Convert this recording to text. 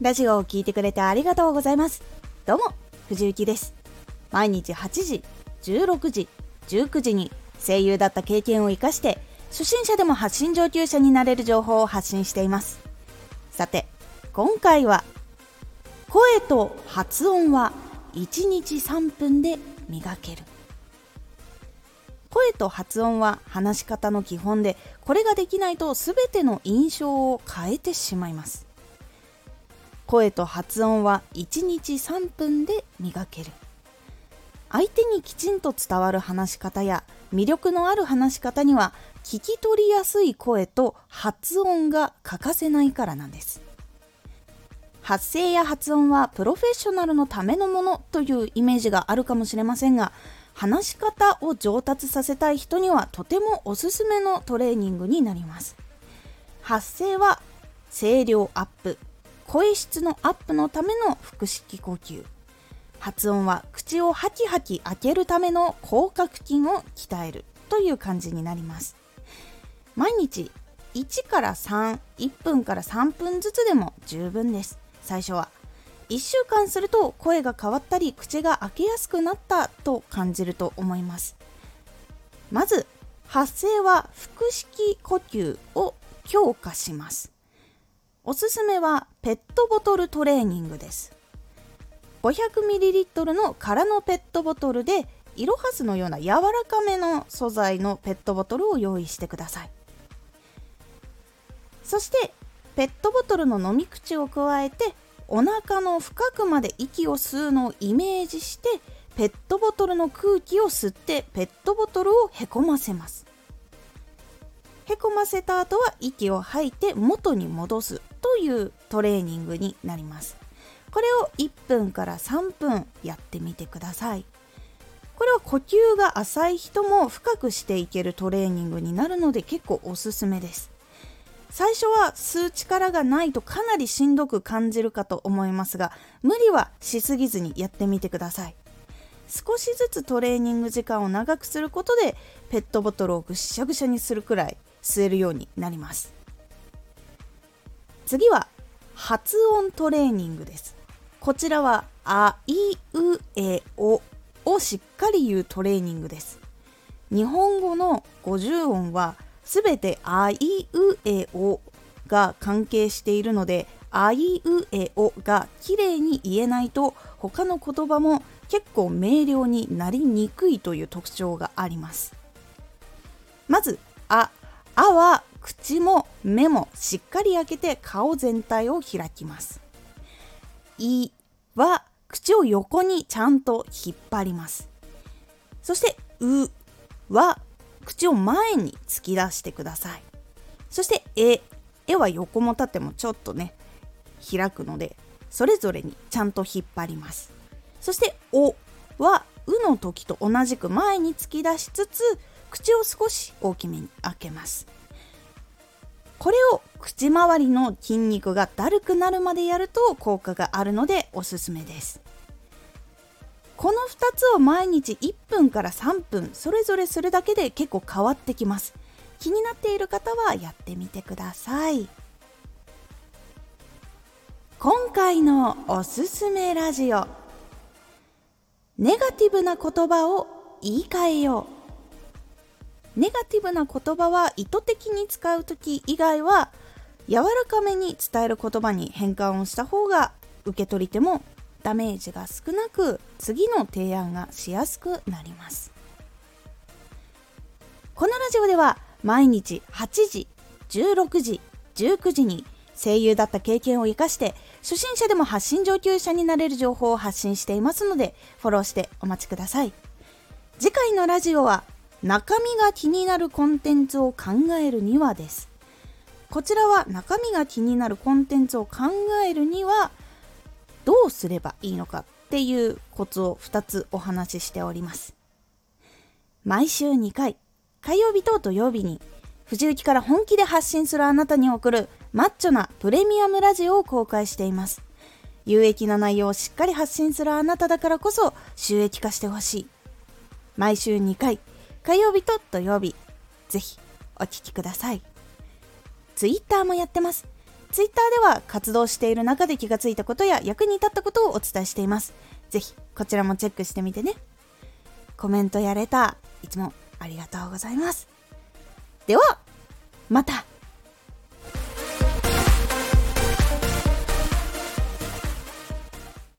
ラジオを聴いてくれてありがとうございます。どうも藤幸です。毎日8時16時19時に声優だった経験を生かして初心者でも発信上級者になれる情報を発信しています。さて今回は声と発音は1日3分で磨ける。声と発音は話し方の基本でこれができないと全ての印象を変えてしまいます。声と発音は1日3分で磨ける。相手にきちんと伝わる話し方や魅力のある話し方には聞き取りやすい声と発音が欠かせないからなんです。発声や発音はプロフェッショナルのためのものというイメージがあるかもしれませんが話し方を上達させたい人にはとてもおすすめのトレーニングになります。発声は声量アップ声質のアップのための腹式呼吸。発音は口をハキハキ開けるための口角筋を鍛えるという感じになります。毎日1から31分から3分ずつでも十分です。最初は1週間すると声が変わったり口が開けやすくなったと感じると思います。まず発声は腹式呼吸を強化します。おすすめはペットボトルトレーニングです。500ml の空のペットボトルでイロハスのような柔らかめの素材のペットボトルを用意してください。そしてペットボトルの飲み口を加えてお腹の深くまで息を吸うのをイメージしてペットボトルの空気を吸ってペットボトルをへこませます。へこませた後は息を吐いて元に戻す。というトレーニングになります。これを1分から3分やってみてください。これは呼吸が浅い人も深くしていけるトレーニングになるので結構おすすめです。最初は吸う力がないとかなりしんどく感じるかと思いますが無理はしすぎずにやってみてください。少しずつトレーニング時間を長くすることでペットボトルをぐしゃぐしゃにするくらい吸えるようになります。次は発音トレーニングです。こちらはあいうえおをしっかり言うトレーニングです。日本語の50音はすべてあいうえおが関係しているのであいうえおがきれいに言えないと他の言葉も結構明瞭になりにくいという特徴があります。まずああは口も目もしっかり開けて顔全体を開きます。いは口を横にちゃんと引っ張ります。そしてうは口を前に突き出してください。そして絵絵は横も縦もちょっとね開くのでそれぞれにちゃんと引っ張ります。そしておはうの時と同じく前に突き出しつつ口を少し大きめに開けます。これを口周りの筋肉がだるくなるまでやると効果があるのでおすすめです。この2つを毎日1分から3分それぞれするだけで結構変わってきます。気になっている方はやってみてください。今回のおすすめラジオ。ネガティブな言葉を言い換えよう。ネガティブな言葉は意図的に使う時以外は柔らかめに伝える言葉に変換をした方が受け取り手もダメージが少なく次の提案がしやすくなります。このラジオでは毎日8時16時19時に声優だった経験を生かして初心者でも発信上級者になれる情報を発信していますのでフォローしてお待ちください。次回のラジオは中身が気になるコンテンツを考えるにはです。こちらは中身が気になるコンテンツを考えるにはどうすればいいのかっていうコツを2つお話ししております。毎週2回火曜日と土曜日に藤雪から本気で発信するあなたに送るマッチョなプレミアムラジオを公開しています。有益な内容をしっかり発信するあなただからこそ収益化してほしい。毎週2回火曜日と土曜日ぜひお聴きくださいツイッターもやってます Twitter では活動している中で気がついたことや役に立ったことをお伝えしています。ぜひこちらもチェックしてみてね。コメントやれた、いつもありがとうございます。では、また